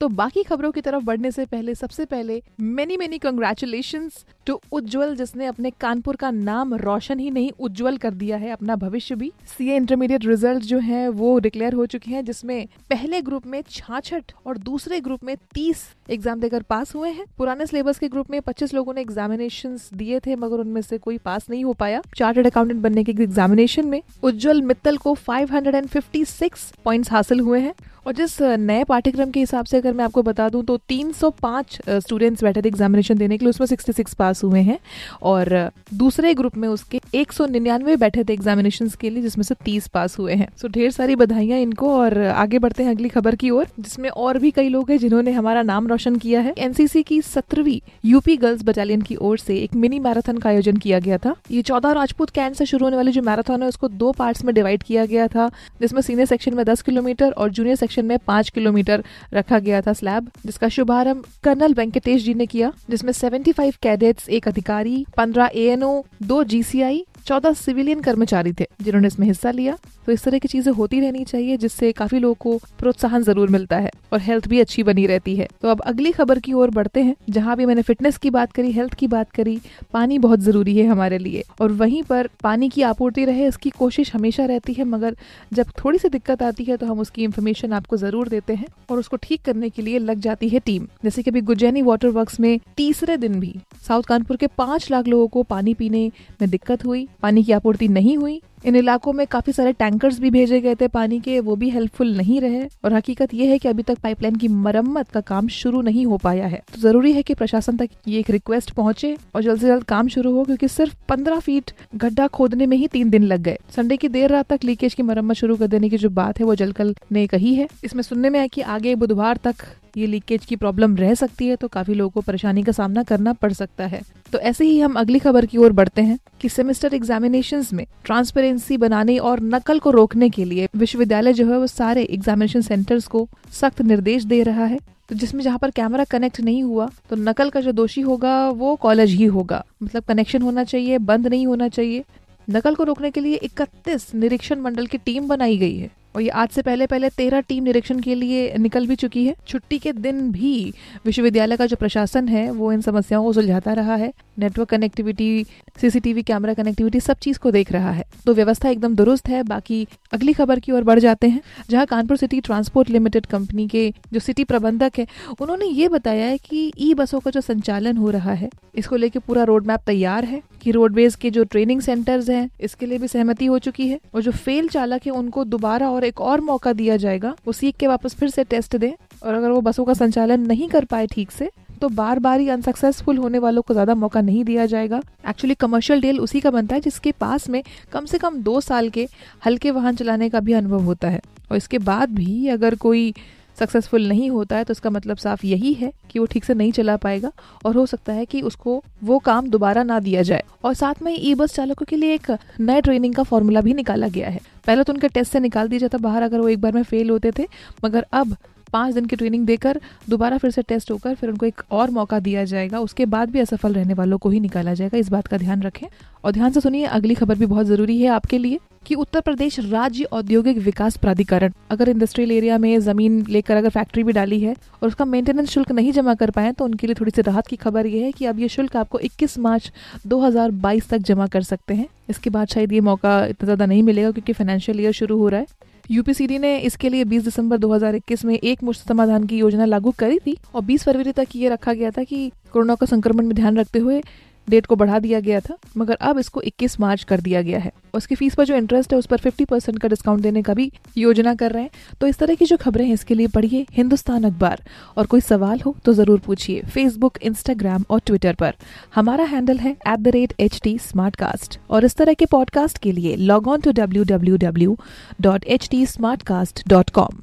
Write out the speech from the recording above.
तो बाकी खबरों की तरफ़ बढ़ने से पहले, सबसे पहले many many congratulation to Ujjwal, जिसने अपने कानपुर का नाम रोशन ही नहीं, उज्जवल कर दिया है अपना भविष्य भी। सीए इंटरमीडिएट रिज़ल्ट जो है, वो डिक्लेयर हो चुके हैं, जिसमें पहले ग्रुप में छाछठ और दूसरे ग्रुप में तीस एग्ज़ाम देकर पास हुए हैं। पुराने सिलेबस के ग्रुप में पच्चीस लोगों ने एग्जामिनेशन दिए थे, मगर उनमें से कोई पास नहीं हो पाया। चार्टर्ड अकाउंटेंट बनने के एग्जामिनेशन में उज्जवल मित्तल को 556 पॉइंट्स हासिल हुए हैं। और जिस नए पाठ्यक्रम के हिसाब से अगर मैं आपको बता दूँ तो 305 स्टूडेंट्स बैठे थे एग्जामिनेशन देने के लिए, उसमें 66 पास हुए हैं। और दूसरे ग्रुप में उसके एक सौ निन्यानवे बैठे थे एग्जामिनेशन के लिए, जिसमें से 30 पास हुए हैं। सो ढेर सारी बधाइयाँ इनको और आगे बढ़ते हैं अगली खबर की ओर, जिसमें और भी कई लोग हैं जिन्होंने हमारा नाम रोशन किया है। एनसीसी की सत्रहवीं यूपी गर्ल्स बटालियन की ओर से एक मिनी मैराथन का आयोजन किया गया था। ये चौदह राजपूत कैंट से शुरू होने वाली जो मैराथन है, उसको दो पार्ट्स में डिवाइड किया गया था, जिसमें सीनियर सेक्शन में दस किलोमीटर और जूनियर सेक्शन सेक्शन में पाँच किलोमीटर रखा गया था स्लैब, जिसका शुभारंभ कर्नल वेंकटेश जी ने किया, जिसमें 75 कैडेट्स एक अधिकारी 15 एएनओ दो जीसीआई चौदह सिविलियन कर्मचारी थे जिन्होंने इसमें हिस्सा लिया। तो इस तरह की चीज़ें होती रहनी चाहिए, जिससे काफ़ी लोगों को प्रोत्साहन ज़रूर मिलता है और हेल्थ भी अच्छी बनी रहती है। तो अब अगली खबर की ओर बढ़ते हैं, जहाँ भी मैंने फिटनेस की बात करी, हेल्थ की बात करी, पानी बहुत ज़रूरी है हमारे लिए। और वहीं पर पानी की आपूर्ति रहे, इसकी कोशिश हमेशा रहती है, मगर जब थोड़ी सी दिक्कत आती है तो हम उसकी इन्फॉर्मेशन आपको ज़रूर देते हैं और उसको ठीक करने के लिए लग जाती है टीम। जैसे कि अभी गुजैनी वाटर वर्क में तीसरे दिन भी साउथ कानपुर के पाँच लाख लोगों को पानी पीने में दिक्कत हुई पानी की आपूर्ति नहीं हुई। इन इलाकों में काफ़ी सारे टैंकर्स भी भेजे गए थे पानी के, वो भी हेल्पफुल नहीं रहे। और हकीकत ये है कि अभी तक पाइपलाइन की मरम्मत का काम शुरू नहीं हो पाया है। तो ज़रूरी है कि प्रशासन तक ये एक रिक्वेस्ट पहुँचे और जल्द से जल्द काम शुरू हो, क्योंकि सिर्फ़ पंद्रह फीट गड्ढा खोदने में ही तीन दिन लग गए। संडे की देर रात तक लीकेज की मरम्मत शुरू कर देने की जो बात है, वो जलकल ने कही है। इसमें सुनने में आया कि आगे बुधवार तक ये लीकेज की प्रॉब्लम रह सकती है तो काफ़ी लोगों को परेशानी का सामना करना पड़ सकता है। तो ऐसे ही हम अगली खबर की ओर बढ़ते हैं कि सेमेस्टर एग्जामिनेशन में ट्रांसपेरेंसी बनाने और नकल को रोकने के लिए विश्वविद्यालय जो है वो सारे एग्जामिनेशन सेंटर्स को सख्त निर्देश दे रहा है। तो जिसमें जहाँ पर कैमरा कनेक्ट नहीं हुआ तो नकल का जो दोषी होगा, वो कॉलेज ही होगा। मतलब कनेक्शन होना चाहिए, बंद नहीं होना चाहिए। नकल को रोकने के लिए इकतीस निरीक्षण मंडल की टीम बनाई गई है। और ये आज से पहले पहले तेरह टीम निरीक्षण के लिए निकल भी चुकी है। छुट्टी के दिन भी विश्वविद्यालय का जो प्रशासन है, वो इन समस्याओं को सुलझाता रहा है। Network connectivity, CCTV, camera connectivity सब चीज़ को देख रहा है। तो व्यवस्था एकदम दुरुस्त है। बाकी अगली खबर की ओर बढ़ जाते हैं, जहाँ Kanpur city transport limited company के जो सिटी प्रबंधक है, उन्होंने ये बताया है कि ई बसों का जो संचालन हो रहा है, इसको लेके पूरा रोड मैप तैयार है। कि रोडवेज़ के जो ट्रेनिंग सेंटर्स हैं, इसके लिए भी सहमति हो चुकी है और जो फेल चालक है, उनको दोबारा और एक और मौका दिया जाएगा, वो सीख के वापस फिर से टेस्ट दें। और अगर वो बसों का संचालन नहीं कर पाए ठीक से तो बार बार ही अनसक्सेसफुल होने वालों को ज़्यादा मौका नहीं दिया जाएगा। एक्चुअली कमर्शियल डील उसी का बनता है जिसके पास में कम से कम दो साल के हल्के वाहन चलाने का भी अनुभव होता है। और इसके बाद भी अगर कोई सक्सेसफुल नहीं होता है तो इसका मतलब साफ़ यही है कि वो ठीक से नहीं चला पाएगा और हो सकता है कि उसको वो काम दोबारा ना दिया जाए। और साथ में ई बस चालकों के लिए एक नए ट्रेनिंग का फॉर्मूला भी निकाला गया है। पहले तो उनके टेस्ट से निकाल दिया जाता, बाहर अगर वो एक बार में फेल होते थे, मगर अब पाँच दिन की ट्रेनिंग देकर, दोबारा फिर से टेस्ट होकर, फिर उनको एक और मौका दिया जाएगा। उसके बाद भी असफल रहने वालों को ही निकाला जाएगा। इस बात का ध्यान रखें। और ध्यान से सुनिए, अगली खबर भी बहुत ज़रूरी है आपके लिए कि उत्तर प्रदेश राज्य औद्योगिक विकास प्राधिकरण, अगर इंडस्ट्रियल एरिया में ज़मीन लेकर अगर फैक्ट्री भी डाली है और उसका मेंटेनेंस शुल्क नहीं जमा कर पाए तो उनके लिए थोड़ी सी राहत की खबर ये है कि अब ये शुल्क आपको 21 मार्च 2022 तक जमा कर सकते हैं। इसके बाद शायद ये मौका इतना ज़्यादा नहीं मिलेगा क्योंकि फाइनेंशियल ईयर शुरू हो रहा है। यूपीसीडी ने इसके लिए 20 दिसंबर 2021 में एक मुश्त समाधान की योजना लागू करी थी और 20 फरवरी तक ये रखा गया था कि कोरोना का संक्रमण में ध्यान रखते हुए डेट को बढ़ा दिया गया था, मगर अब इसको 21 मार्च कर दिया गया है। उसकी फ़ीस पर जो इंटरेस्ट है, उस पर 50 परसेंट का डिस्काउंट देने का भी योजना कर रहे हैं। तो इस तरह की जो खबरें हैं, इसके लिए पढ़िए हिंदुस्तान अखबार। और कोई सवाल हो तो ज़रूर पूछिए फेसबुक इंस्टाग्राम और ट्विटर पर। हमारा हैंडल है एट और इस तरह के पॉडकास्ट के लिए log on to W W W dot H T dot com